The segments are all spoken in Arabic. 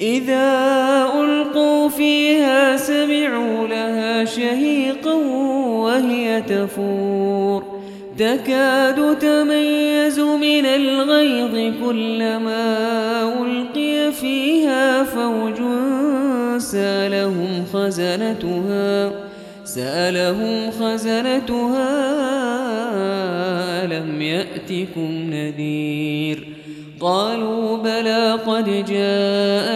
إذا ألقوا فيها سمعوا لها شهيقا وهي تفور. تكاد تميز من الغيظ كلما ألقي فيها فوج سالهم خزنتها سألهم خزنتها ألم يأتكم نذير؟ قالوا بلى قد جاءنا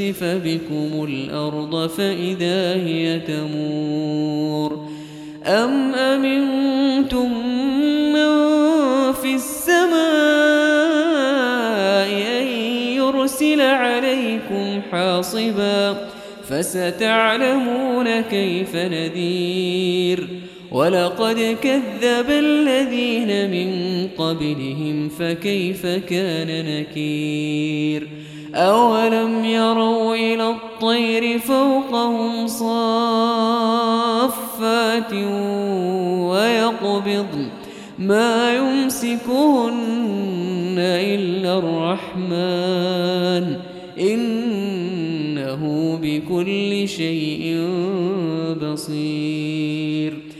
يخسف بكم الأرض فإذا هي تمور أم أمنتم من في السماء أن يرسل عليكم حاصباً فستعلمون كيف نذير ولقد كذب الذين من قبلهم فكيف كان نكير أولم يروا إلى الطير فوقهم صافات ويقبض ما يمسكهن إلا الرحمن إنه بكل شيء بصير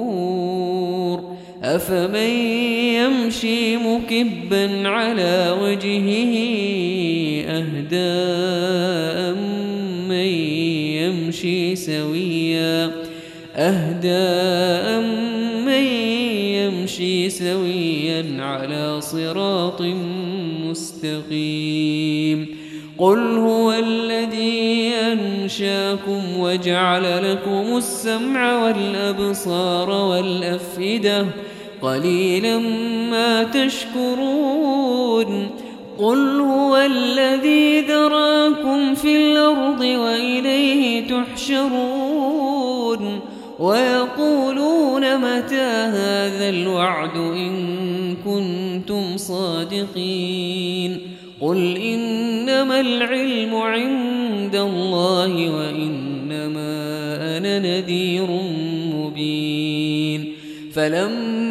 أفمن يمشي مكبا على وجهه أهدى من يمشي سويا؟ أهدى من يمشي سويا على صراط مستقيم؟ قل هو الذي أنشاكم وجعل لكم السمع والأبصار والأفئدة قليلا ما تشكرون قل هو الذي ذراكم في الأرض وإليه تحشرون ويقولون متى هذا الوعد إن كنتم صادقين قل إنما العلم عند الله وإنما أنا نذير مبين فلما